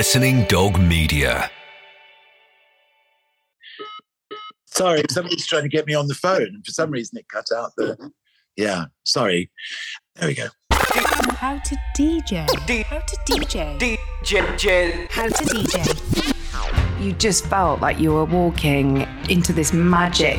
Listening Dog Media. Sorry, somebody's trying to get me on the phone, and for some reason it cut out the. Yeah, sorry. There we go. How to DJ. How to DJ. DJ. How to DJ. You just felt like you were walking into this magic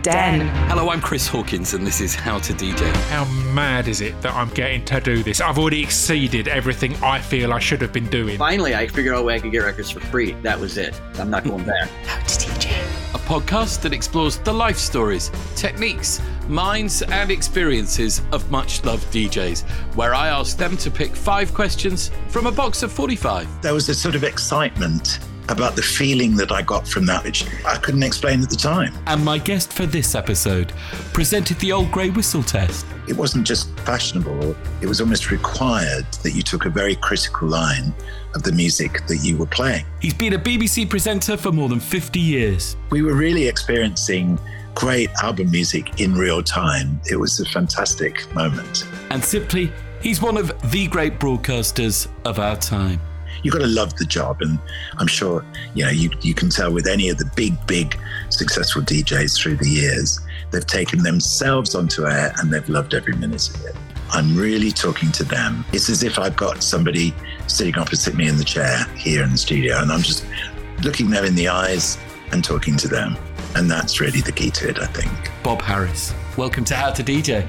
den. Hello, I'm Chris Hawkins, and this is How to DJ. How mad is it that I'm getting to do this? I've already exceeded everything I feel I should have been doing. Finally, I figured out a way I could get records for free. That was it. I'm not going back. How to DJ. A podcast that explores the life stories, techniques, minds, and experiences of much loved DJs, where I ask them to pick five questions from a box of 45. There was a sort of excitement about the feeling that I got from that, which I couldn't explain at the time. And my guest for this episode presented the old grey whistle test. It wasn't just fashionable, it was almost required that you took a very critical line of the music that you were playing. He's been a BBC presenter for more than 50 years. We were really experiencing great album music in real time. It was a fantastic moment. And simply, he's one of the great broadcasters of our time. You've got to love the job. And I'm sure, you know, you, you can tell with any of the big, big successful DJs through the years, they've taken themselves onto air and they've loved every minute of it. I'm really talking to them. It's as if I've got somebody sitting opposite me in the chair here in the studio, and I'm just looking them in the eyes and talking to them. And that's really the key to it, I think. Bob Harris, welcome to How to DJ.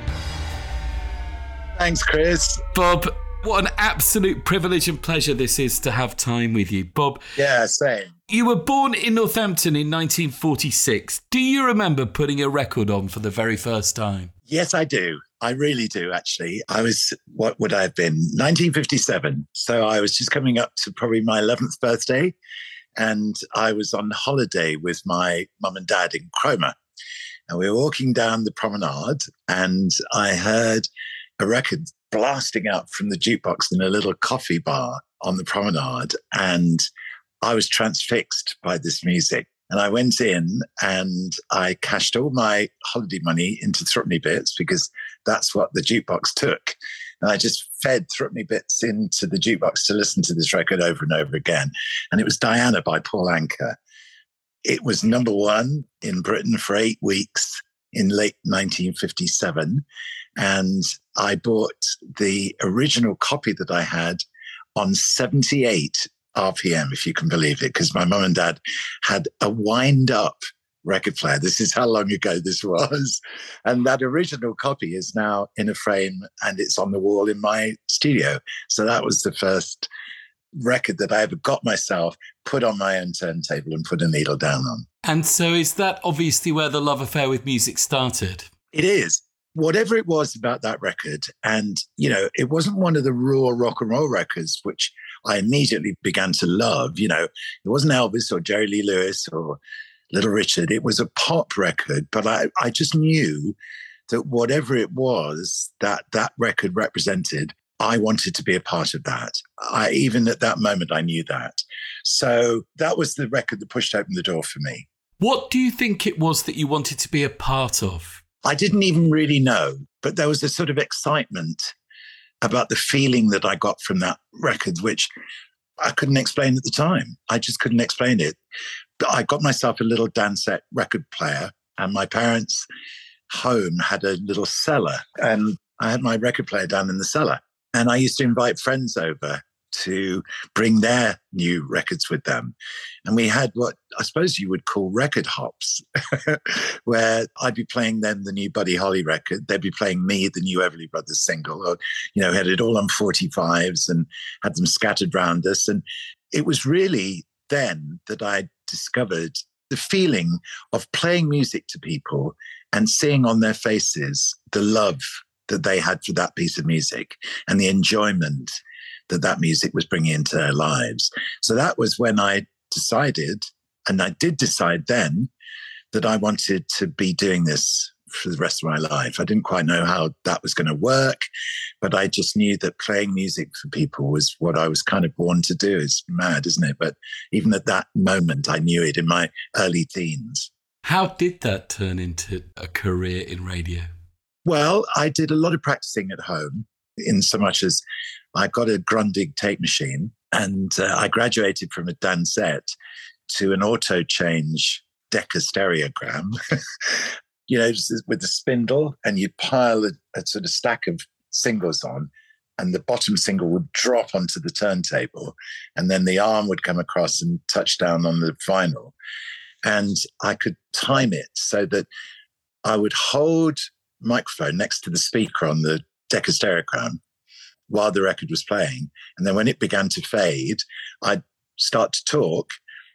Thanks, Chris. Bob, what an absolute privilege and pleasure this is to have time with you. Bob, Yeah, same. you were born in Northampton in 1946. Do you remember putting a record on for the very first time? Yes, I do. I really do, actually. I was, what would I have been? 1957. So I was just coming up to probably my 11th birthday. And I was on holiday with my mum and dad in Cromer. And we were walking down the promenade, and I heard a record blasting up from the jukebox in a little coffee bar on the promenade. And I was transfixed by this music. And I went in and I cashed all my holiday money into Thrupney Bits because that's what the jukebox took. And I just fed Thrupney Bits into the jukebox to listen to this record over and over again. And it was Diana by Paul Anka. It was number one in Britain for eight weeks in late 1957. And I bought the original copy that I had on 78 RPM, if you can believe it, because my mum and dad had a wind up record player. This is how long ago this was. And that original copy is now in a frame and it's on the wall in my studio. So that was the first record that I ever got myself, put on my own turntable and put a needle down on. And so is that obviously where the love affair with music started? It is. Whatever it was about that record, and you know, it wasn't one of the raw rock and roll records, which I immediately began to love. You know, it wasn't Elvis or Jerry Lee Lewis or Little Richard. It was a pop record, but I, I just knew that whatever it was that that record represented, I wanted to be a part of that. I even at that moment I knew that. So that was the record that pushed open the door for me. What do you think it was that you wanted to be a part of? I didn't even really know, but there was a sort of excitement about the feeling that I got from that record, which I couldn't explain at the time. I just couldn't explain it. But I got myself a little Dansette record player, and my parents' home had a little cellar, and I had my record player down in the cellar. And I used to invite friends over to bring their new records with them. And we had what I suppose you would call record hops, where I'd be playing them the new Buddy Holly record. They'd be playing me the new Everly Brothers single, or, you know, had it all on 45s and had them scattered round us. And it was really then that I discovered the feeling of playing music to people and seeing on their faces the love that they had for that piece of music and the enjoyment that that music was bringing into their lives. So that was when I decided, and I did decide then, that I wanted to be doing this for the rest of my life. I didn't quite know how that was going to work, but I just knew that playing music for people was what I was kind of born to do. It's mad, isn't it? But even at that moment, I knew it in my early teens. How did that turn into a career in radio? Well, I did a lot of practicing at home, in so much as I got a Grundig tape machine And uh, I graduated from a Dansette to an auto change Decca stereogram, you know, with the spindle, and you pile a, a sort of stack of singles on, and the bottom single would drop onto the turntable, and then the arm would come across and touch down on the vinyl. And I could time it so that I would hold microphone next to the speaker on the Decca stereogram while the record was playing. And then when it began to fade, I'd start to talk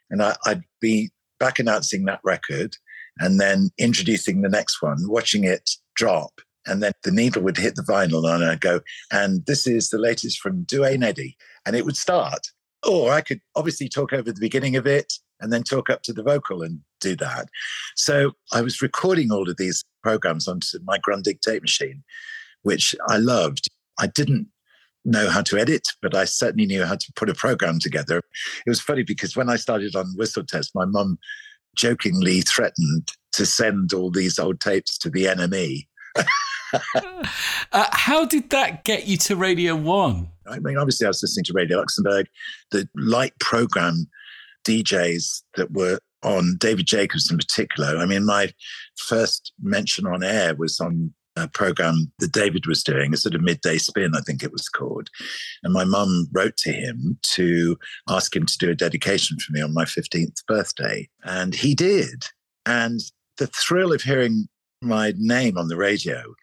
and I, would be back announcing that record and then introducing the next one, watching it drop. And then the needle would hit the vinyl and I'd go, and this is the latest from Duane Eddy. And it would start. Or I could obviously talk over the beginning of it and then talk up to the vocal and do that. So I was recording all of these programs onto my Grundig tape machine, which I loved. I didn't know how to edit, but I certainly knew how to put a program together. It was funny because when I started on Whistle Test, my mum jokingly threatened to send all these old tapes to the NME. uh, how did that get you to Radio One? I mean, obviously, I was listening to Radio Luxembourg, the light program DJs that were on David Jacobs in particular. I mean, my first mention on air was on a program that David was doing, a sort of midday spin, I think it was called. And my mum wrote to him to ask him to do a dedication for me on my 15th birthday. And he did. And the thrill of hearing my name on the radio,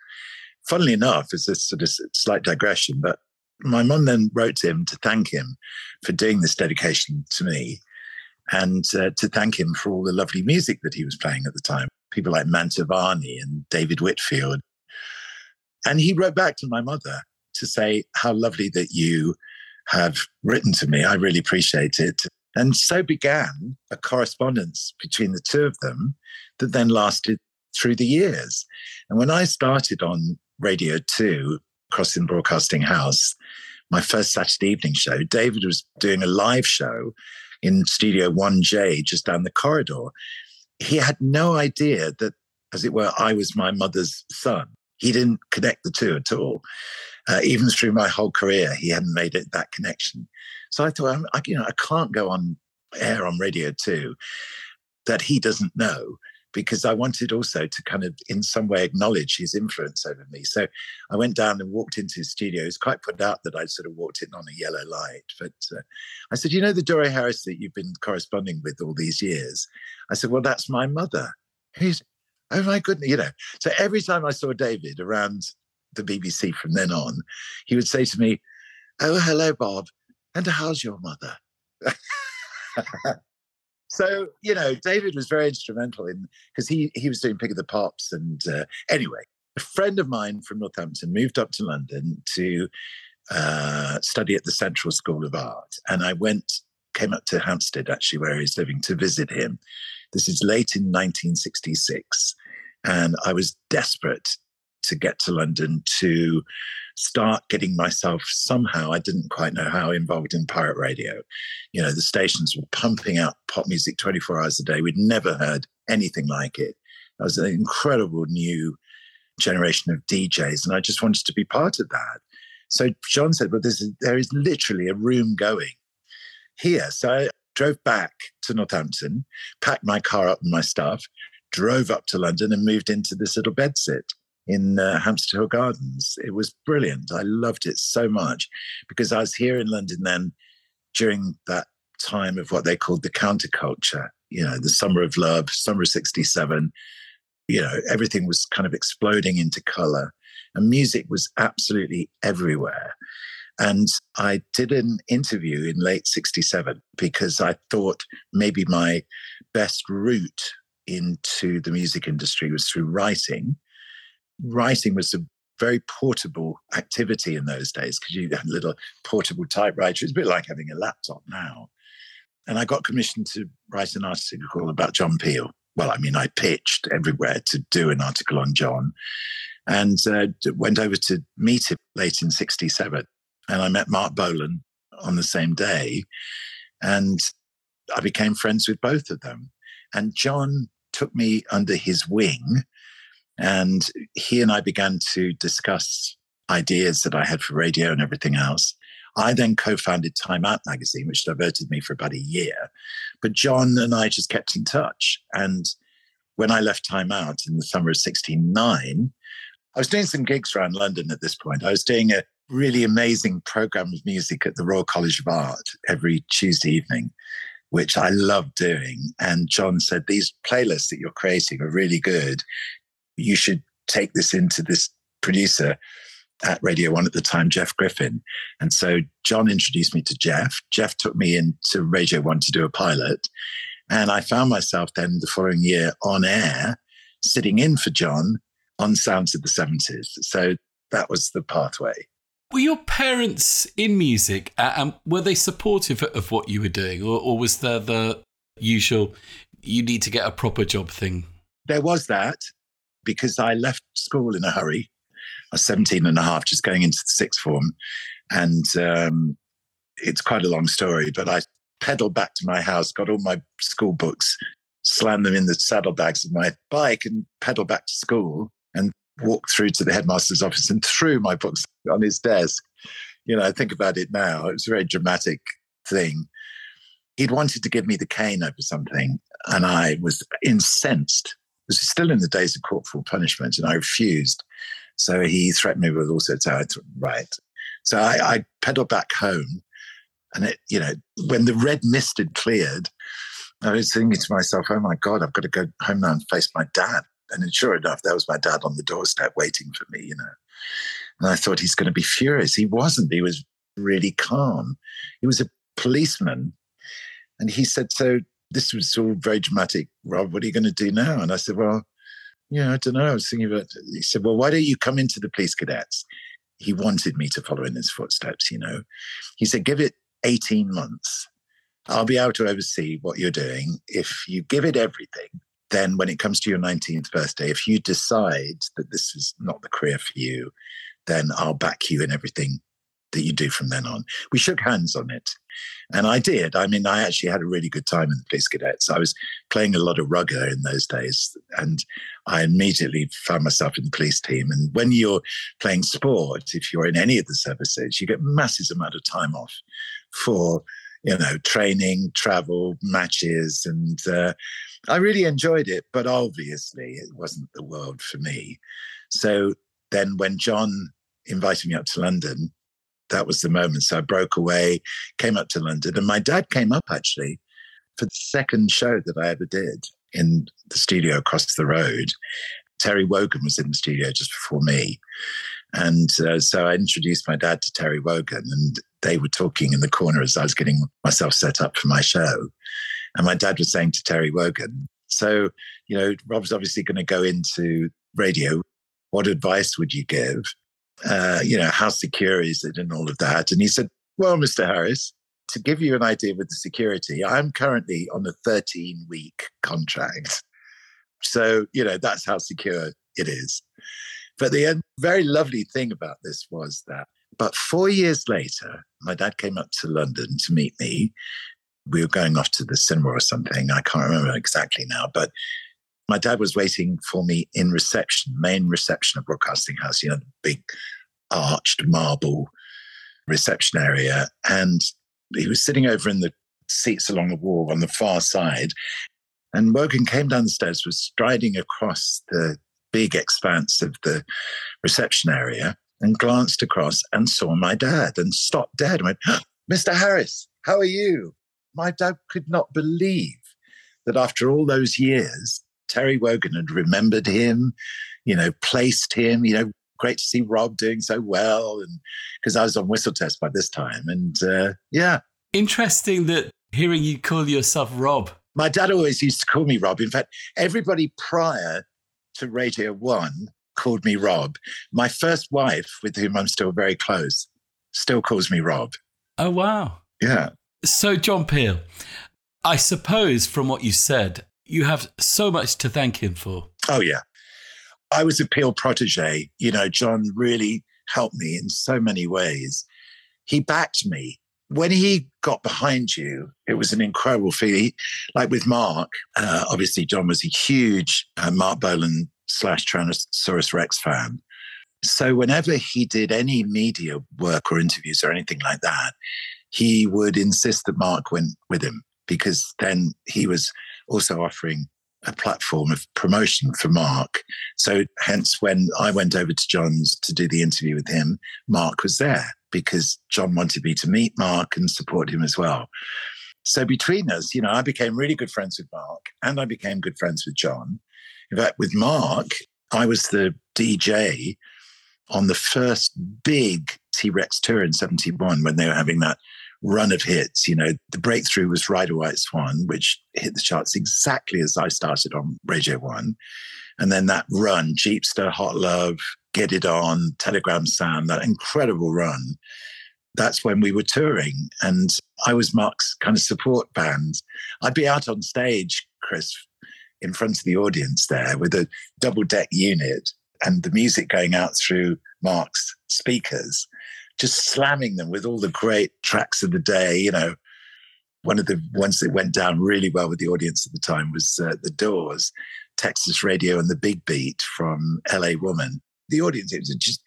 funnily enough, is this sort of slight digression, but my mum then wrote to him to thank him for doing this dedication to me and uh, to thank him for all the lovely music that he was playing at the time. People like Mantovani and David Whitfield. And he wrote back to my mother to say how lovely that you have written to me. I really appreciate it. And so began a correspondence between the two of them that then lasted through the years. And when I started on Radio 2, Crossing Broadcasting House, my first Saturday evening show, David was doing a live show in Studio 1J just down the corridor. He had no idea that, as it were, I was my mother's son. He didn't connect the two at all. Uh, even through my whole career, he hadn't made it that connection. So I thought, I, you know, I can't go on air on Radio 2 that he doesn't know because I wanted also to kind of, in some way, acknowledge his influence over me. So I went down and walked into his studio. He was quite put out that I'd sort of walked in on a yellow light. But uh, I said, You know, the Dore Harris that you've been corresponding with all these years? I said, Well, that's my mother. He's, Oh my goodness, you know. So every time I saw David around the BBC from then on, he would say to me, Oh, hello, Bob. And how's your mother? so you know, David was very instrumental in because he he was doing Pick of the Pops, and uh, anyway, a friend of mine from Northampton moved up to London to uh, study at the Central School of Art, and I went came up to Hampstead actually where he's living to visit him. This is late in 1966, and I was desperate to get to London to start getting myself somehow, I didn't quite know how, involved in pirate radio. You know, the stations were pumping out pop music 24 hours a day. We'd never heard anything like it. That was an incredible new generation of DJs, and I just wanted to be part of that. So John said, Well, there is literally a room going here. So I drove back to Northampton, packed my car up and my stuff, drove up to London, and moved into this little bedsit in uh, Hampstead Hill Gardens. It was brilliant. I loved it so much because I was here in London then during that time of what they called the counterculture, you know, the summer of love, summer of 67. You know, everything was kind of exploding into color and music was absolutely everywhere. And I did an interview in late 67 because I thought maybe my best route into the music industry was through writing writing was a very portable activity in those days because you had a little portable typewriter. It's a bit like having a laptop now. And I got commissioned to write an article about John Peel. Well, I mean, I pitched everywhere to do an article on John and uh, went over to meet him late in 67. And I met Marc Bolan on the same day. And I became friends with both of them. And John took me under his wing and he and I began to discuss ideas that I had for radio and everything else. I then co founded Time Out magazine, which diverted me for about a year. But John and I just kept in touch. And when I left Time Out in the summer of 69, I was doing some gigs around London at this point. I was doing a really amazing program of music at the Royal College of Art every Tuesday evening, which I love doing. And John said, These playlists that you're creating are really good. You should take this into this producer at Radio One at the time, Jeff Griffin. And so John introduced me to Jeff. Jeff took me into Radio One to do a pilot. And I found myself then the following year on air, sitting in for John on Sounds of the 70s. So that was the pathway. Were your parents in music uh, and were they supportive of what you were doing? Or, or was there the usual, you need to get a proper job thing? There was that because I left school in a hurry. I was 17 and a half, just going into the sixth form. And um, it's quite a long story, but I pedaled back to my house, got all my school books, slammed them in the saddlebags of my bike, and pedaled back to school walked through to the headmaster's office and threw my books on his desk. You know, I think about it now. It was a very dramatic thing. He'd wanted to give me the cane over something, and I was incensed. This was still in the days of corporal punishment, and I refused. So he threatened me with all sorts of right. So I, I pedaled back home, and it, you know, when the red mist had cleared, I was thinking to myself, "Oh my God, I've got to go home now and face my dad." And sure enough, there was my dad on the doorstep waiting for me, you know. And I thought he's going to be furious. He wasn't. He was really calm. He was a policeman. And he said, So this was all very dramatic. Rob, what are you going to do now? And I said, Well, yeah, I don't know. I was thinking about it. He said, Well, why don't you come into the police cadets? He wanted me to follow in his footsteps, you know. He said, Give it 18 months. I'll be able to oversee what you're doing. If you give it everything, then when it comes to your 19th birthday, if you decide that this is not the career for you, then I'll back you in everything that you do from then on. We shook hands on it. And I did. I mean, I actually had a really good time in the police cadets. I was playing a lot of rugger in those days, and I immediately found myself in the police team. And when you're playing sport, if you're in any of the services, you get massive amount of time off for you know training, travel, matches, and uh, I really enjoyed it. But obviously, it wasn't the world for me. So then, when John invited me up to London that was the moment. So I broke away, came up to London, and my dad came up actually for the second show that I ever did in the studio across the road. Terry Wogan was in the studio just before me. And uh, so I introduced my dad to Terry Wogan, and they were talking in the corner as I was getting myself set up for my show. And my dad was saying to Terry Wogan, So, you know, Rob's obviously going to go into radio. What advice would you give? uh, you know, how secure is it and all of that. And he said, well, Mr. Harris, to give you an idea with the security, I'm currently on a 13 week contract. So, you know, that's how secure it is. But the very lovely thing about this was that, but four years later, my dad came up to London to meet me. We were going off to the cinema or something. I can't remember exactly now, but my dad was waiting for me in reception, main reception of Broadcasting House, you know, the big arched marble reception area. And he was sitting over in the seats along the wall on the far side. And Wogan came down the stairs, was striding across the big expanse of the reception area and glanced across and saw my dad and stopped dead and went, Mr. Harris, how are you? My dad could not believe that after all those years, Terry Wogan had remembered him, you know, placed him, you know, great to see Rob doing so well. And because I was on whistle test by this time. And uh, yeah. Interesting that hearing you call yourself Rob. My dad always used to call me Rob. In fact, everybody prior to Radio One called me Rob. My first wife, with whom I'm still very close, still calls me Rob. Oh, wow. Yeah. So, John Peel, I suppose from what you said, you have so much to thank him for. Oh, yeah. I was a Peel protege. You know, John really helped me in so many ways. He backed me. When he got behind you, it was an incredible feeling. Like with Marc, uh, obviously, John was a huge uh, Marc Bolan slash Tyrannosaurus Rex fan. So whenever he did any media work or interviews or anything like that, he would insist that Marc went with him because then he was also offering a platform of promotion for Marc. So hence when I went over to John's to do the interview with him, Marc was there because John wanted me to meet Marc and support him as well. So between us, you know, I became really good friends with Marc and I became good friends with John. In fact, with Marc, I was the DJ on the first big T Rex tour in 71 when they were having that run of hits. You know, the breakthrough was Ride a White Swan, which hit the charts exactly as I started on Radio One. And then that run, Jeepster, Hot Love, Get It On, Telegram Sam, that incredible run. That's when we were touring. And I was Marc's kind of support band. I'd be out on stage, Chris, in front of the audience there with a double deck unit and the music going out through Marc's speakers just slamming them with all the great tracks of the day. You know, one of the ones that went down really well with the audience at the time was uh, The Doors, Texas Radio, and The Big Beat from LA Woman. The audience, it was just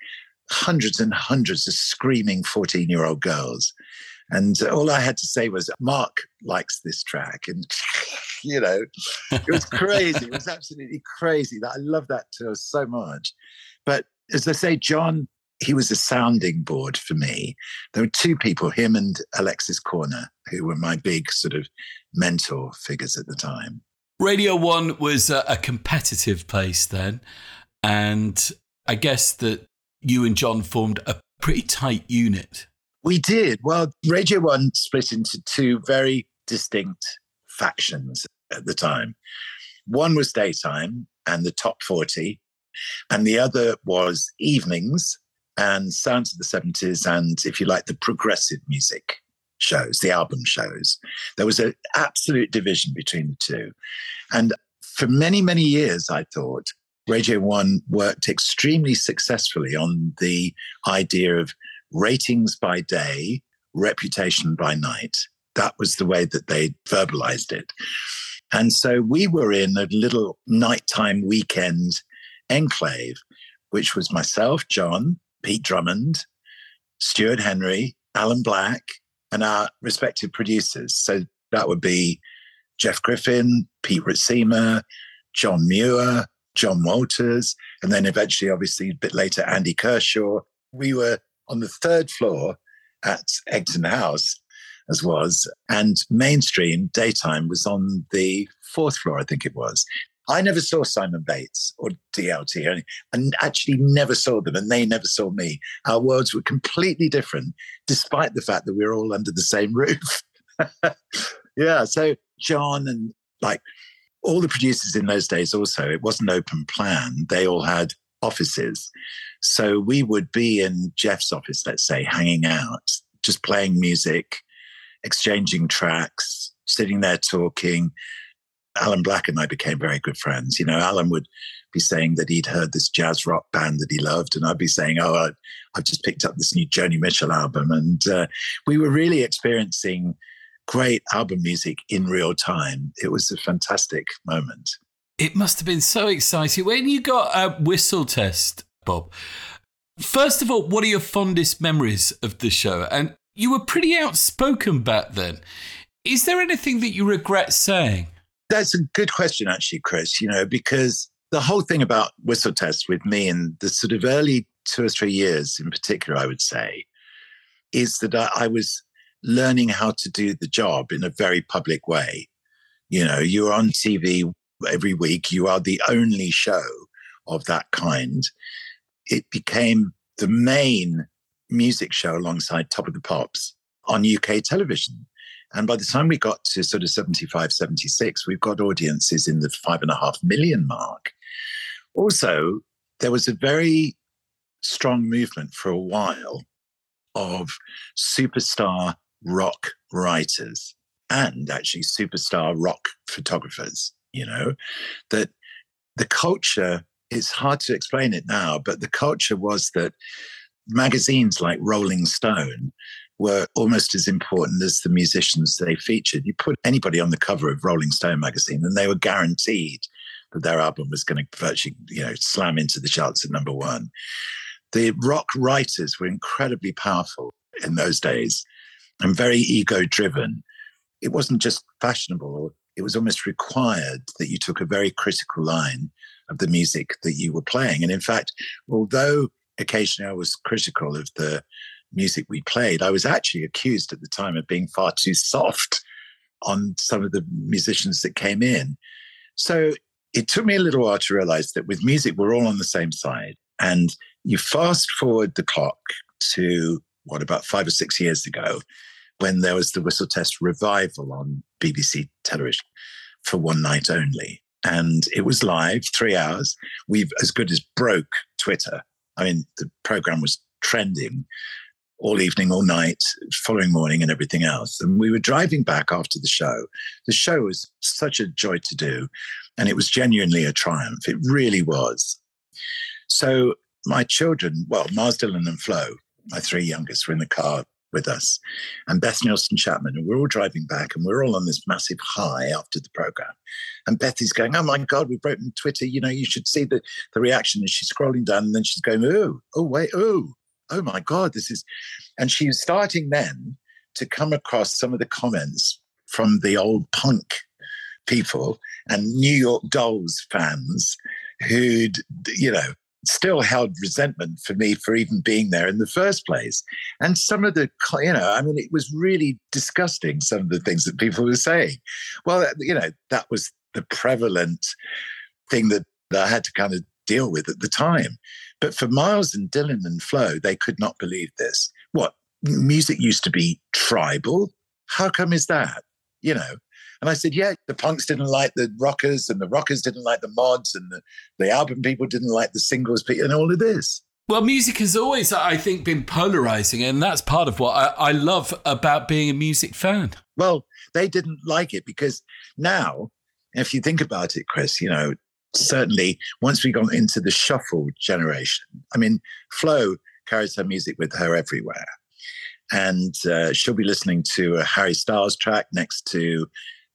hundreds and hundreds of screaming 14 year old girls. And all I had to say was, Marc likes this track. And, you know, it was crazy. it was absolutely crazy. That I love that tour so much. But as I say, John he was a sounding board for me. There were two people, him and Alexis Korner, who were my big sort of mentor figures at the time. Radio One was a, a competitive place then. And I guess that you and John formed a pretty tight unit. We did. Well, Radio One split into two very distinct factions at the time. One was daytime and the top 40, and the other was evenings and sounds of the 70s and, if you like, the progressive music shows, the album shows. There was an absolute division between the two. And for many, many years, I thought Radio One worked extremely successfully on the idea of ratings by day, reputation by night. That was the way that they verbalized it. And so we were in a little nighttime weekend enclave, which was myself, John, Pete Drummond, Stuart Henry, Alan Black, and our respective producers. So that would be Jeff Griffin, Pete Ritzema, John Muir, John Walters, and then eventually, obviously, a bit later, Andy Kershaw. We were on the third floor at Egton House, as was, and mainstream daytime was on the fourth floor, I think it was. I never saw Simon Bates or DLT, and actually never saw them, and they never saw me. Our worlds were completely different, despite the fact that we were all under the same roof. yeah, so John and like all the producers in those days, also, it wasn't open plan. They all had offices. So we would be in Jeff's office, let's say, hanging out, just playing music, exchanging tracks, sitting there talking Alan Black and I became very good friends. You know, Alan would be saying that he'd heard this jazz rock band that he loved, and I'd be saying, "Oh, I, have just picked up this new Joni Mitchell album," and uh, we were really experiencing great album music in real time. It was a fantastic moment. It must have been so exciting when you got a whistle test, Bob. First of all, what are your fondest memories of the show? And you were pretty outspoken back then. Is there anything that you regret saying? That's a good question, actually, Chris, you know, because the whole thing about whistle tests with me in the sort of early two or three years in particular, I would say, is that I was learning how to do the job in a very public way. You know, you're on TV every week, you are the only show of that kind. It became the main music show alongside Top of the Pops on UK television. And by the time we got to sort of 75, 76, we've got audiences in the five and a half million mark. Also, there was a very strong movement for a while of superstar rock writers and actually superstar rock photographers, you know, that the culture, it's hard to explain it now, but the culture was that magazines like Rolling Stone were almost as important as the musicians they featured. You put anybody on the cover of Rolling Stone magazine, and they were guaranteed that their album was going to virtually, you know, slam into the charts at number one. the rock writers were incredibly powerful in those days and very ego driven. It wasn't just fashionable, it was almost required that you took a very critical line of the music that you were playing. And in fact, although occasionally I was critical of the music we played, I was actually accused at the time of being far too soft on some of the musicians that came in. So it took me a little while to realize that with music, we're all on the same side. And you fast forward the clock to what, about five or six years ago, when there was the Whistle Test revival on BBC television for one night only. And it was live, three hours. We've as good as broke Twitter. I mean, the program was trending all evening, all night, following morning, and everything else. And we were driving back after the show. The show was such a joy to do, and it was genuinely a triumph. It really was. So my children, well, Mars Dylan and Flo, my three youngest, were in the car with us, and Beth Nielsen Chapman, and we're all driving back, and we're all on this massive high after the program. And Beth is going, "Oh my God, we've broken Twitter. You know, you should see the the reaction." And she's scrolling down, and then she's going, "Oh, oh wait, oh, oh my God, this is," and she's starting then to come across some of the comments from the old punk people and New York Dolls fans who'd, you know, still held resentment for me for even being there in the first place. And some of the, you know, I mean, it was really disgusting, some of the things that people were saying. Well, you know, that was the prevalent thing that, that I had to kind of deal with at the time. But for Miles and Dylan and Flo, they could not believe this. What? Music used to be tribal. How come is that? You know, and I said, yeah, the punks didn't like the rockers and the rockers didn't like the mods and the, the album people didn't like the singles and all of this. Well, music has always, I think, been polarizing, and that's part of what I, I love about being a music fan. Well, they didn't like it because now, if you think about it, Chris, you know, certainly once we got into the shuffle generation, I mean, Flo carries her music with her everywhere. And uh, she'll be listening to a Harry Styles track next to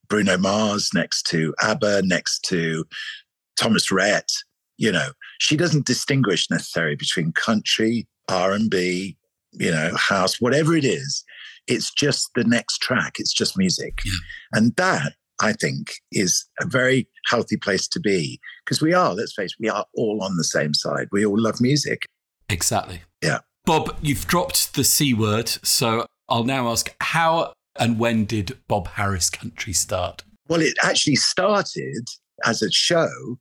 Bruno Mars, next to ABBA, next to Thomas Rhett. You know, she doesn't distinguish necessarily between country, R and B, you know, house, whatever it is. It's just the next track. It's just music, yeah. and that I think is a very healthy place to be because we are. Let's face it, we are all on the same side. We all love music. Exactly. Yeah. Bob, you've dropped the C word, so I'll now ask how and when did Bob Harris Country start? Well, it actually started as a show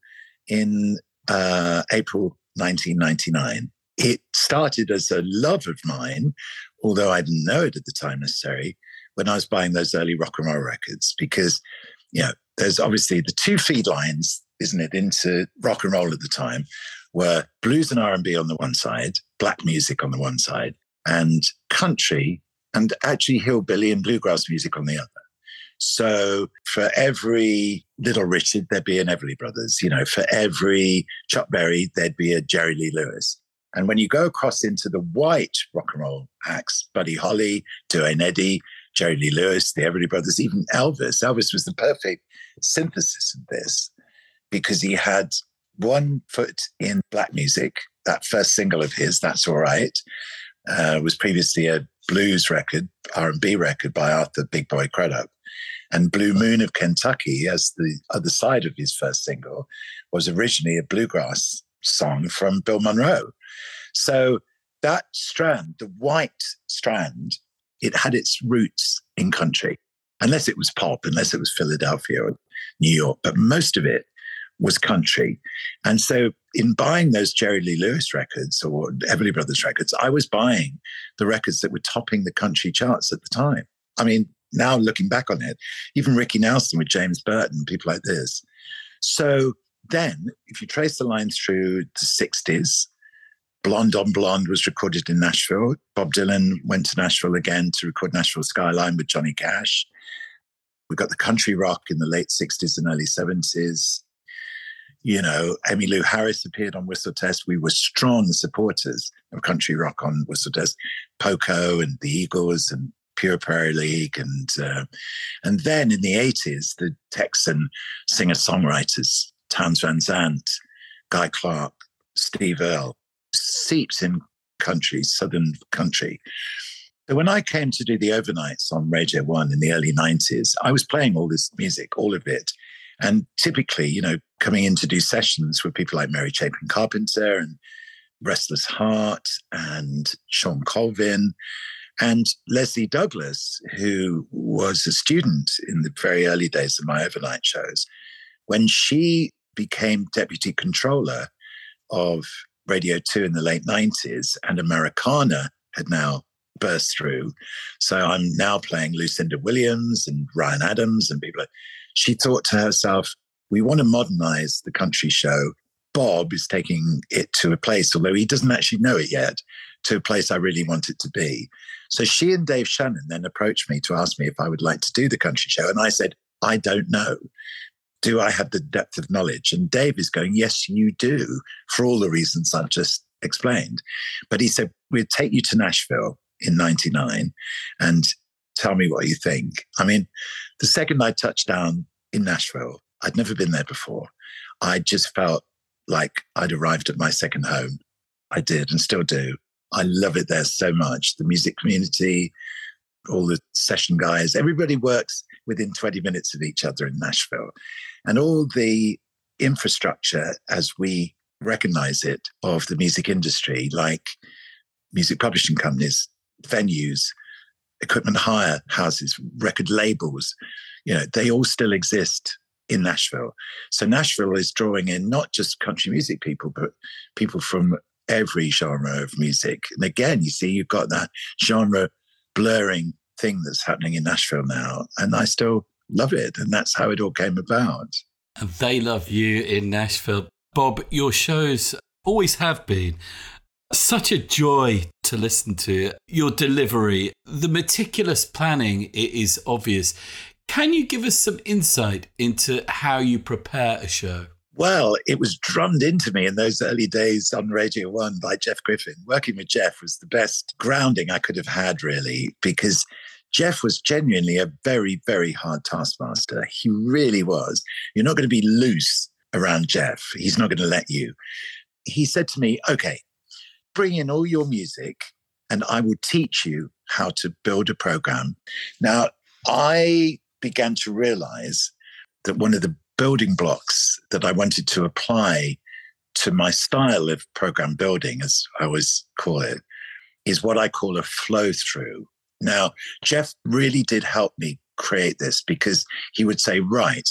in uh, April 1999. It started as a love of mine, although I didn't know it at the time necessarily, when I was buying those early rock and roll records, because, you know, there's obviously the two feed lines, isn't it, into rock and roll at the time were blues and R&B on the one side, black music on the one side, and country and actually hillbilly and bluegrass music on the other. So for every Little Richard, there'd be an Everly Brothers. You know, for every Chuck Berry, there'd be a Jerry Lee Lewis. And when you go across into the white rock and roll acts, Buddy Holly, Duane Eddy, Jerry Lee Lewis, the Everly Brothers, even Elvis. Elvis was the perfect synthesis of this because he had one foot in black music. That first single of his, That's All Right, uh, was previously a blues record, R&B record by Arthur Big Boy Crudup. And Blue Moon of Kentucky, as the other side of his first single, was originally a bluegrass song from Bill Monroe. So that strand, the white strand, it had its roots in country, unless it was pop, unless it was Philadelphia or New York. But most of it was country. And so in buying those Jerry Lee Lewis records or Everly Brothers records, I was buying the records that were topping the country charts at the time. I mean, now looking back on it, even Ricky Nelson with James Burton, people like this. So then, if you trace the lines through the 60s, Blonde on Blonde was recorded in Nashville. Bob Dylan went to Nashville again to record Nashville Skyline with Johnny Cash. We got the country rock in the late 60s and early 70s you know, Emmylou Harris appeared on Whistle Test. We were strong supporters of country rock on Whistle Test. Poco and the Eagles and Pure Prairie League, and uh, and then in the eighties, the Texan singer songwriters Townes Van Zandt, Guy Clark, Steve Earle, seeps in country, southern country. So when I came to do the overnights on Radio One in the early 90s, I was playing all this music, all of it. And typically, you know, coming in to do sessions with people like Mary Chapin Carpenter and Restless Heart and Shawn Colvin and Lesley Douglas, who was a student in the very early days of my overnight shows. When she became deputy controller of Radio 2 in the late 90s, and Americana had now burst through. So I'm now playing Lucinda Williams and Ryan Adams and people. She thought to herself, we want to modernize the country show. Bob is taking it to a place, although he doesn't actually know it yet, to a place I really want it to be. So she and Dave Shannon then approached me to ask me if I would like to do the country show. And I said, I don't know. Do I have the depth of knowledge? And Dave is going, Yes, you do, for all the reasons I've just explained. But he said, We'll take you to Nashville in 99 and tell me what you think. I mean, the second I touched down in Nashville, I'd never been there before. I just felt like I'd arrived at my second home. I did and still do. I love it there so much. The music community, all the session guys, everybody works within 20 minutes of each other in Nashville. And all the infrastructure as we recognize it of the music industry, like music publishing companies, venues, equipment hire houses, record labels, you know, they all still exist in Nashville. So Nashville is drawing in not just country music people, but people from every genre of music. And again, you see, you've got that genre blurring thing that's happening in Nashville now. And I still love it. And that's how it all came about. And they love you in Nashville. Bob, your shows always have been such a joy to listen to. Your delivery, the meticulous planning, it is obvious. Can you give us some insight into how you prepare a show? Well, it was drummed into me in those early days on Radio One by Jeff Griffin. Working with Jeff was the best grounding I could have had, really, because Jeff was genuinely a very, very hard taskmaster. He really was. You're not going to be loose around Jeff, he's not going to let you. He said to me, Okay, bring in all your music and I will teach you how to build a program. Now, I began to realize that one of the building blocks that I wanted to apply to my style of program building, as I always call it, is what I call a flow through. Now, Jeff really did help me create this because he would say, right,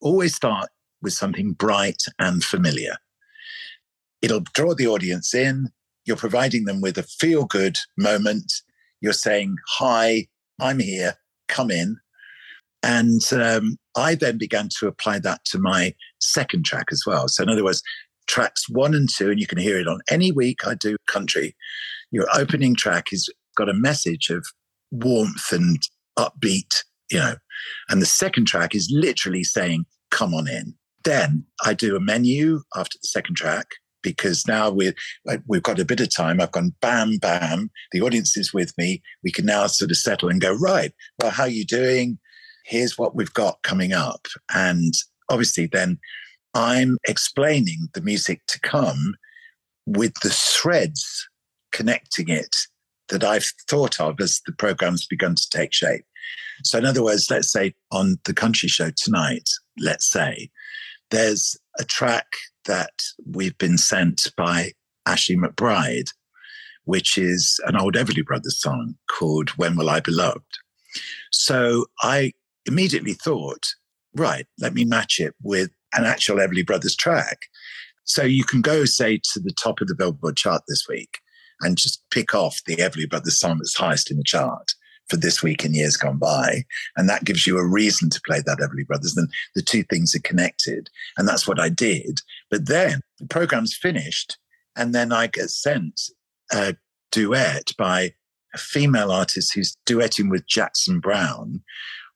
always start with something bright and familiar. It'll draw the audience in. You're providing them with a feel good moment. You're saying, hi, I'm here, come in. And um, I then began to apply that to my second track as well. So, in other words, tracks one and two, and you can hear it on any week I do country. Your opening track has got a message of warmth and upbeat, you know, and the second track is literally saying, come on in. Then I do a menu after the second track because now we're we've got a bit of time. I've gone bam bam. The audience is with me. We can now sort of settle and go right. Well, how are you doing? Here's what we've got coming up. And obviously, then I'm explaining the music to come with the threads connecting it that I've thought of as the program's begun to take shape. So, in other words, let's say on the country show tonight, let's say there's a track that we've been sent by Ashley McBryde, which is an old Everly Brothers song called When Will I Be Loved? So I immediately thought, right, let me match it with an actual Everly Brothers track. So you can go, say, to the top of the Billboard chart this week and just pick off the Everly Brothers song that's highest in the chart for this week and years gone by. And that gives you a reason to play that Everly Brothers. Then the two things are connected. And that's what I did. But then the program's finished. And then I get sent a duet by a female artist who's duetting with Jackson Browne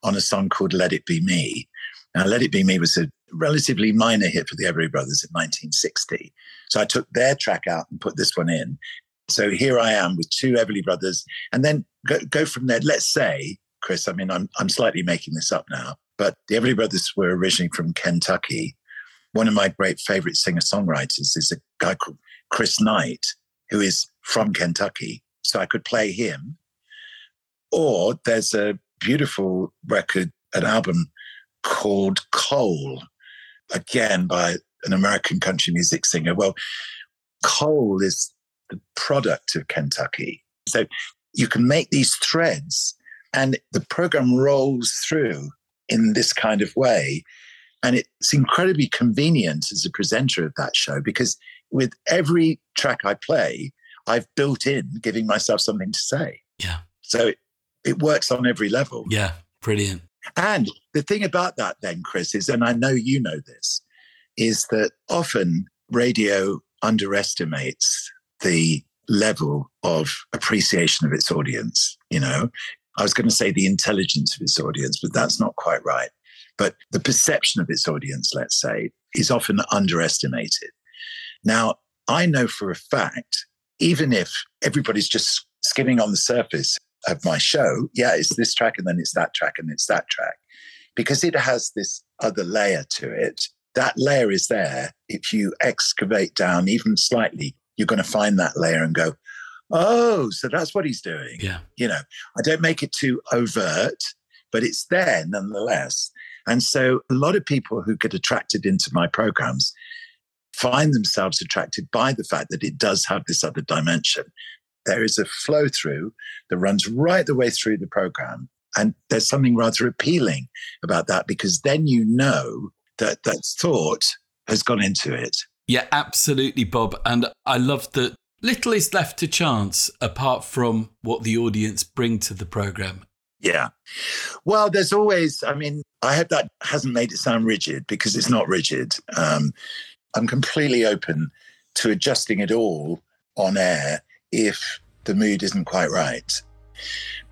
on a song called Let It Be Me. Now, Let It Be Me was a relatively minor hit for the Everly Brothers in 1960. So I took their track out and put this one in. So here I am with two Everly Brothers, and then go, go from there. Let's say, Chris, I mean, I'm, I'm slightly making this up now, but the Everly Brothers were originally from Kentucky. One of my great favorite singer songwriters is a guy called Chris Knight, who is from Kentucky. So I could play him. Or there's a beautiful record, an album called Coal, again by an American country music singer. Well, coal is the product of Kentucky. So you can make these threads and the program rolls through in this kind of way. And it's incredibly convenient as a presenter of that show because with every track I play, I've built in giving myself something to say. Yeah. So it, works on every level. Yeah. Brilliant. And the thing about that, then, Chris, is, and I know you know this, is that often radio underestimates the level of appreciation of its audience. You know, I was going to say the intelligence of its audience, but that's not quite right. But the perception of its audience, let's say, is often underestimated. Now, I know for a fact, even if everybody's just skimming on the surface of my show, yeah, it's this track and then it's that track and it's that track, because it has this other layer to it. That layer is there. If you excavate down even slightly, you're going to find that layer and go, oh, so that's what he's doing. Yeah. You know, I don't make it too overt, but it's there nonetheless. And so a lot of people who get attracted into my programs find themselves attracted by the fact that it does have this other dimension. There is a flow through that runs right the way through the program. And there's something rather appealing about that because then you know that that thought has gone into it. Yeah, absolutely, Bob. And I love that little is left to chance apart from what the audience bring to the program. Yeah. Well, there's always, I mean, I hope that hasn't made it sound rigid because it's not rigid. Um, I'm completely open to adjusting it all on air if the mood isn't quite right.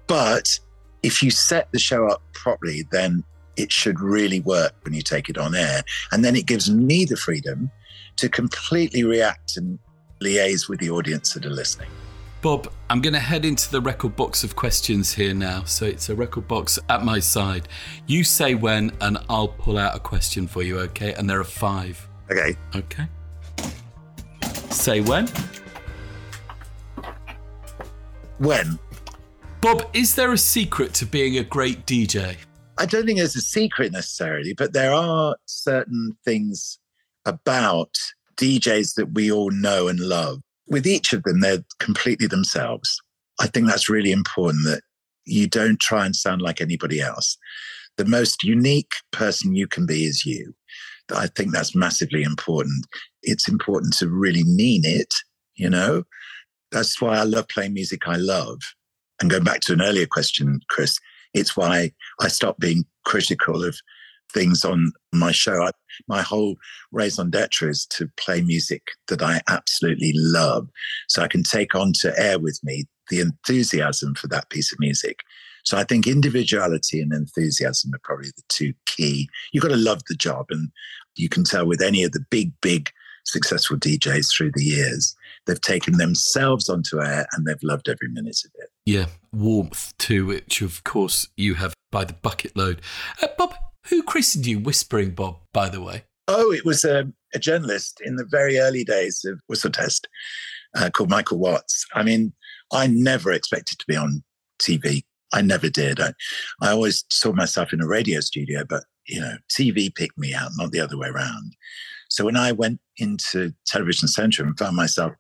But if you set the show up properly, then it should really work when you take it on air. And then it gives me the freedom to completely react and liaise with the audience that are listening. Bob, I'm going to head into the record box of questions here now. So it's a record box at my side. You say when, and I'll pull out a question for you, okay? And there are five. Okay. Okay. Say when. When? Bob, is there a secret to being a great DJ? I don't think there's a secret necessarily, but there are certain things about DJs that we all know and love. With each of them, they're completely themselves. I think that's really important that you don't try and sound like anybody else. The most unique person you can be is you. I think that's massively important. It's important to really mean it, you know? That's why I love playing music I love. And going back to an earlier question, Chris, it's why I stopped being critical of things on my show. I, my whole raison d'etre is to play music that I absolutely love. So I can take on to air with me the enthusiasm for that piece of music. So I think individuality and enthusiasm are probably the two key. You've got to love the job. And you can tell with any of the big, big successful DJs through the years, they've taken themselves onto air and they've loved every minute of it. Yeah, warmth too, which of course you have by the bucket load. Uh, Bob, who christened you Whispering Bob, by the way? Oh, it was a, a journalist in the very early days of Whistle Test uh, called Michael Watts. I mean, I never expected to be on TV. I never did. I, I always saw myself in a radio studio, but you know, TV picked me out, not the other way around. So when I went into Television Centre and found myself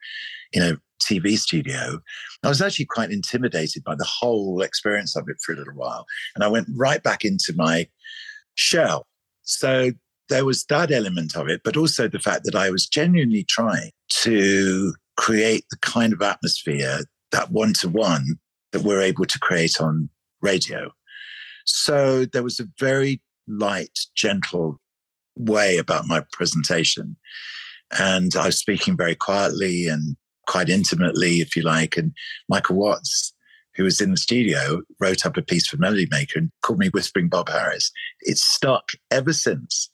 in a TV studio, I was actually quite intimidated by the whole experience of it for a little while. And I went right back into my shell. So there was that element of it, but also the fact that I was genuinely trying to create the kind of atmosphere, that one to one that we're able to create on radio. So there was a very light, gentle way about my presentation. And I was speaking very quietly and quite intimately, if you like. And Michael Watts who was in the studio, wrote up a piece for Melody Maker and called me Whispering Bob Harris. It's stuck ever since.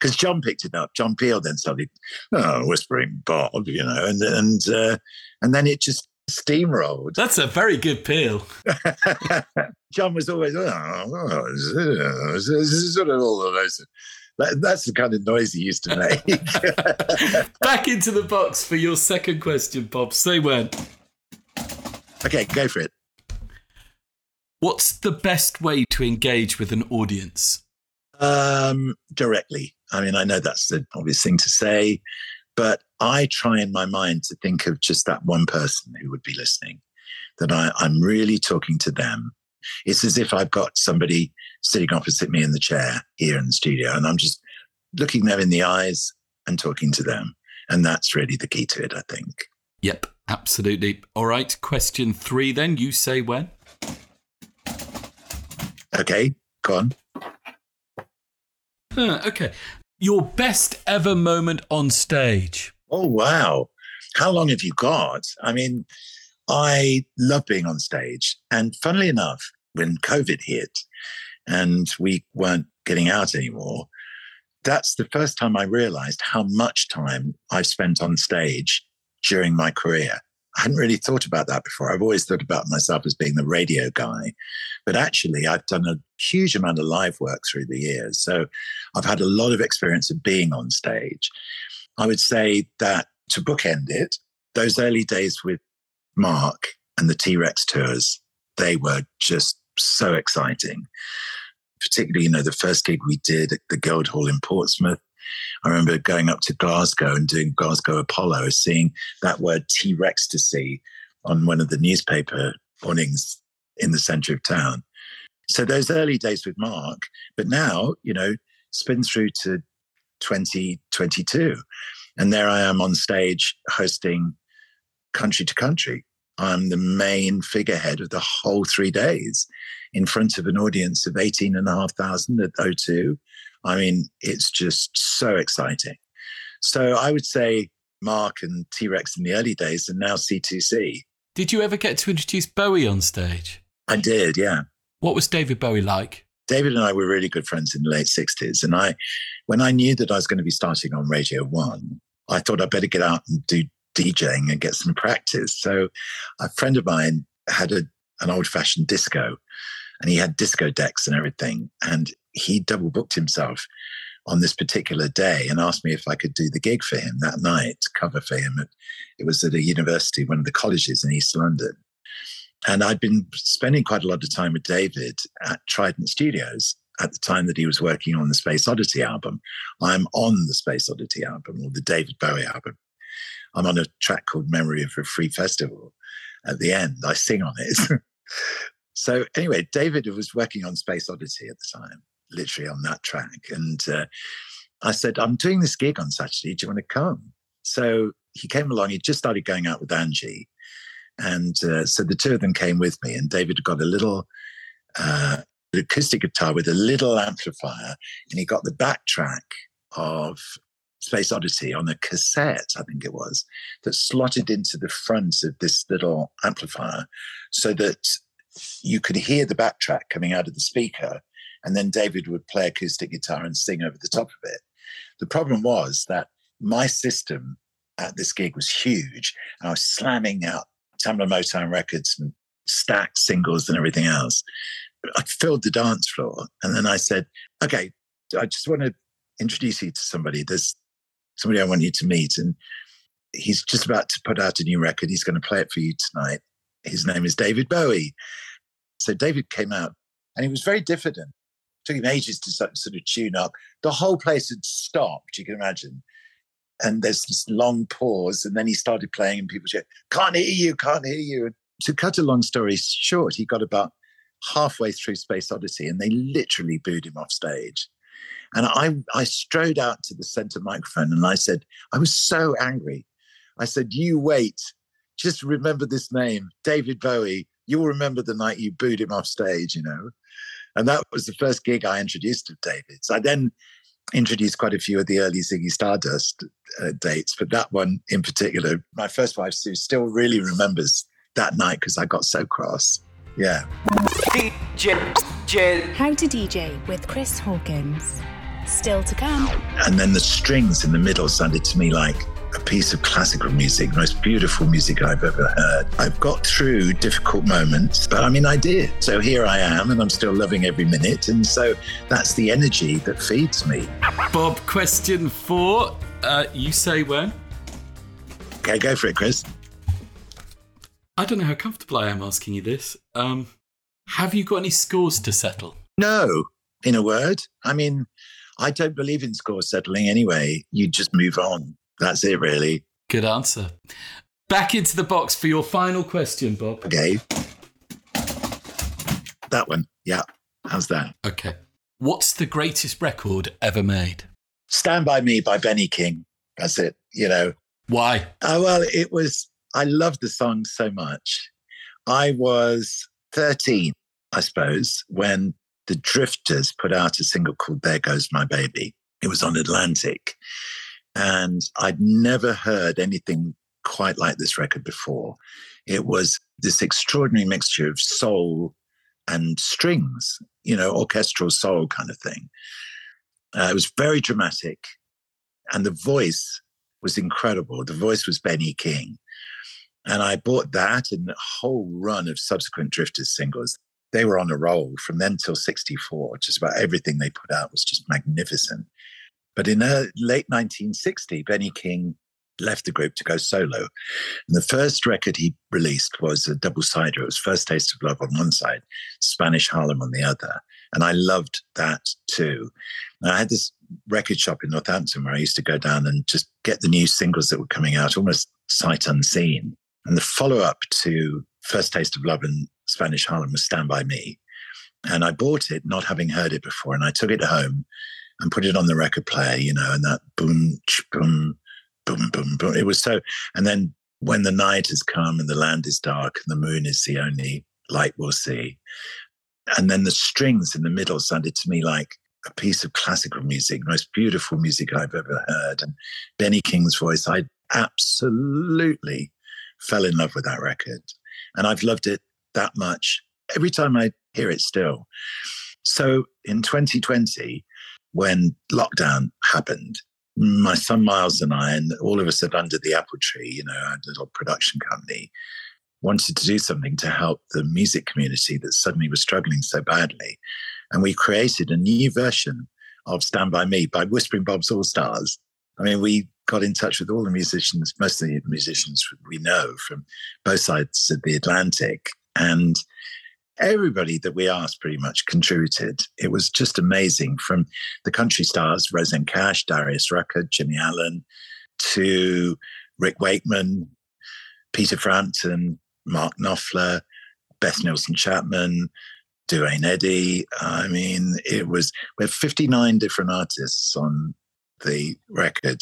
Because John picked it up. John Peel then started, oh, Whispering Bob, you know, and and uh, and then it just steamrolled. That's a very good peel. John was always, oh, oh, this is sort of all of those. That, that's the kind of noise he used to make. Back into the box for your second question, Bob. Say when. okay, go for it. What's the best way to engage with an audience? Um, directly. I mean, I know that's the obvious thing to say, but I try in my mind to think of just that one person who would be listening, that I, I'm really talking to them. It's as if I've got somebody sitting opposite me in the chair here in the studio, and I'm just looking them in the eyes and talking to them. And that's really the key to it, I think. Yep, absolutely. All right, question three then. You say when? Okay, go on. Huh, okay. Your best ever moment on stage. Oh, wow. How long have you got? I mean, I love being on stage. And funnily enough, when COVID hit and we weren't getting out anymore, that's the first time I realized how much time I've spent on stage during my career. I hadn't really thought about that before. I've always thought about myself as being the radio guy. But actually, I've done a huge amount of live work through the years. So I've had a lot of experience of being on stage. I would say that to bookend it, those early days with Marc and the T Rex tours, they were just so exciting. Particularly, you know, the first gig we did at the Guildhall in Portsmouth. I remember going up to Glasgow and doing Glasgow Apollo, seeing that word T Rex to see on one of the newspaper mornings in the center of town. So those early days with Marc, but now, you know, spin through to 2022. And there I am on stage hosting country to country. I'm the main figurehead of the whole three days in front of an audience of 18,500 at O2. I mean, it's just so exciting. So I would say Marc and T Rex in the early days and now C2C. Did you ever get to introduce Bowie on stage? I did, yeah. What was David Bowie like? David and I were really good friends in the late 60s. And I, when I knew that I was going to be starting on Radio One, I thought I'd better get out and do DJing and get some practice. So a friend of mine had a, an old fashioned disco and he had disco decks and everything. And he double booked himself on this particular day and asked me if I could do the gig for him that night, cover for him. It was at a university, one of the colleges in East London. And I'd been spending quite a lot of time with David at Trident Studios at the time that he was working on the Space Oddity album. I'm on the Space Oddity album or the David Bowie album. I'm on a track called Memory of a Free Festival. At the end, I sing on it. so, anyway, David was working on Space Oddity at the time, literally on that track. And uh, I said, I'm doing this gig on Saturday. Do you want to come? So he came along. He just started going out with Angie. And uh, so the two of them came with me, and David got a little uh, acoustic guitar with a little amplifier, and he got the backtrack of Space Oddity on a cassette, I think it was, that slotted into the front of this little amplifier so that you could hear the backtrack coming out of the speaker. And then David would play acoustic guitar and sing over the top of it. The problem was that my system at this gig was huge. I was slamming out Tamla Motown records and stacked singles and everything else. I filled the dance floor. And then I said, okay, I just want to introduce you to somebody. There's somebody I want you to meet. And he's just about to put out a new record. He's going to play it for you tonight. His name is David Bowie. So David came out and he was very diffident. It took him ages to sort of tune up. The whole place had stopped, you can imagine and there's this long pause, and then he started playing, and people said, "Can't hear you, can't hear you." To cut a long story short, he got about halfway through Space Oddity and they literally booed him off stage. And I, I strode out to the center microphone, and I said, I was so angry. I said, "You wait, just remember this name, David Bowie. You'll remember the night you booed him off stage, you know." And that was the first gig I introduced to David. So I then introduced quite a few of the early Ziggy Stardust uh, dates, but that one in particular, my first wife Sue still really remembers that night because I got so cross. Yeah. DJ. How to DJ with Chris Hawkins. Still to come. And then the strings in the middle sounded to me like a piece of classical music, the most beautiful music I've ever heard. I've got through difficult moments, but I mean, I did. So here I am, and I'm still loving every minute. And so that's the energy that feeds me. Bob, question four. Uh, you say when? Okay, go for it, Chris. I don't know how comfortable I am asking you this. Um, have you got any scores to settle? No, in a word. I mean, I don't believe in score settling anyway. You just move on. That's it, really. Good answer. Back into the box for your final question, Bob. Okay. That one. Yeah. How's that? Okay. What's the greatest record ever made? Stand By Me by Benny King. That's it. You know, Why? Oh, well, it was, I loved the song so much. I was 13, I suppose, when the Drifters put out a single called There Goes My Baby. It was on Atlantic. And I'd never heard anything quite like this record before. It was this extraordinary mixture of soul and strings, you know, orchestral soul kind of thing. Uh, it was very dramatic. And the voice was incredible. The voice was Benny King. And I bought that and a whole run of subsequent Drifters singles. They were on a roll from then till 64. Just about everything they put out was just magnificent. But in uh, late 1960, Benny King left the group to go solo. And the first record he released was a double sider. It was First Taste of Love on one side, Spanish Harlem on the other. And I loved that too. And I had this record shop in Northampton where I used to go down and just get the new singles that were coming out almost sight unseen. And the follow up to First Taste of Love and Spanish Harlem was Stand By Me. And I bought it not having heard it before. And I took it home and put it on the record player, you know, and that boom, boom, boom, boom, boom. It was so. And then when the night has come and the land is dark and the moon is the only light we'll see. And then the strings in the middle sounded to me like a piece of classical music, most beautiful music I've ever heard. And Benny King's voice, I absolutely fell in love with that record. And I've loved it that much every time I hear it still. So in 2020, when lockdown happened, my son Miles and I, and all of us at Under the Apple Tree, you know, our little production company, wanted to do something to help the music community that suddenly was struggling so badly. And we created a new version of Stand By Me by Whispering Bob's All Stars. I mean, we got in touch with all the musicians, most of the musicians we know from both sides of the Atlantic. And everybody that we asked pretty much contributed. It was just amazing from the country stars, Rosanne Cash, Darius Rucker, Jimmy Allen, to Rick Wakeman, Peter Frampton, Mark Knopfler, Beth Nielsen Chapman, Duane Eddy. I mean, it was, we have 59 different artists on the record.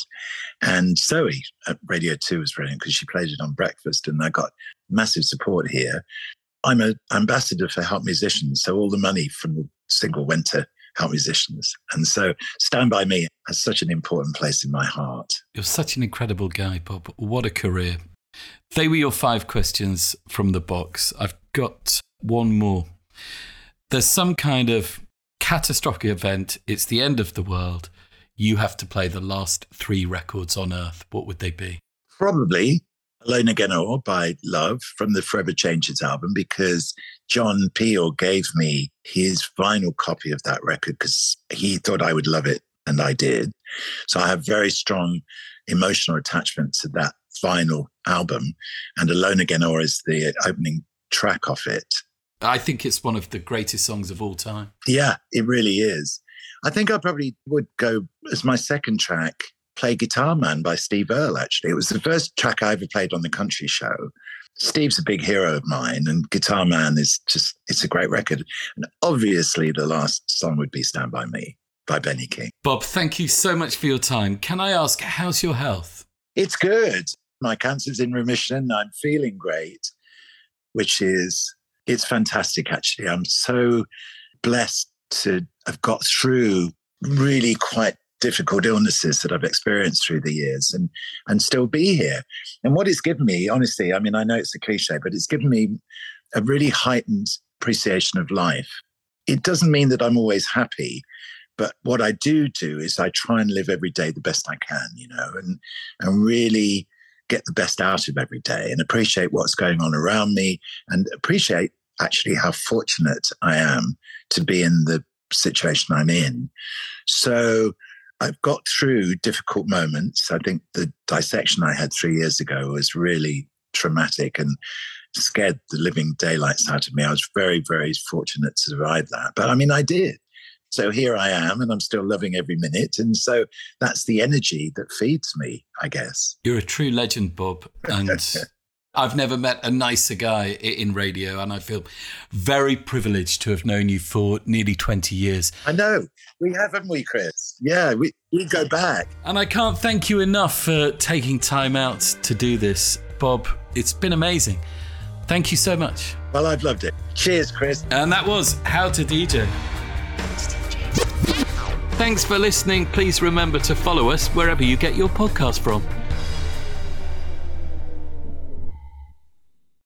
And Zoe at Radio 2 was brilliant because she played it on breakfast and I got massive support here. I'm an ambassador for Help Musicians. So all the money from the single went to Help Musicians. And so Stand By Me has such an important place in my heart. You're such an incredible guy, Bob. What a career. They were your five questions from the box. I've got one more. There's some kind of catastrophic event, it's the end of the world. You have to play the last three records on Earth. What would they be? Probably Alone Again or by Love from the Forever Changes album because John Peel gave me his vinyl copy of that record because he thought I would love it and I did. So I have very strong emotional attachment to that vinyl album. And Alone Again or is the opening track off it. I think it's one of the greatest songs of all time. Yeah, it really is. I think I probably would go as my second track, play Guitar Man by Steve Earle, actually. It was the first track I ever played on the country show. Steve's a big hero of mine, and Guitar Man is just, it's a great record. And obviously, the last song would be Stand By Me by Benny King. Bob, thank you so much for your time. Can I ask, how's your health? It's good. My cancer's in remission. I'm feeling great, which is, it's fantastic, actually. I'm so blessed to have got through really quite difficult illnesses that I've experienced through the years and and still be here. And what it's given me, honestly, I mean, I know it's a cliche, but it's given me a really heightened appreciation of life. It doesn't mean that I'm always happy, But what I do do is I try and live every day the best I can, you know, and and really get the best out of every day and appreciate what's going on around me and appreciate actually how fortunate I am to be in the situation I'm in. So I've got through difficult moments. I think the dissection I had three years ago was really traumatic and scared the living daylights out of me. I was very, very fortunate to survive that. But I mean, I did. So here I am, and I'm still loving every minute. And so that's the energy that feeds me, I guess. You're a true legend, Bob. And I've never met a nicer guy in radio, and I feel very privileged to have known you for nearly 20 years. I know. We haven't we, Chris? Yeah, we, we go back. And I can't thank you enough for taking time out to do this. Bob, it's been amazing. Thank you so much. Well, I've loved it. Cheers, Chris. And that was How to DJ. Thanks for listening. Please remember to follow us wherever you get your podcast from.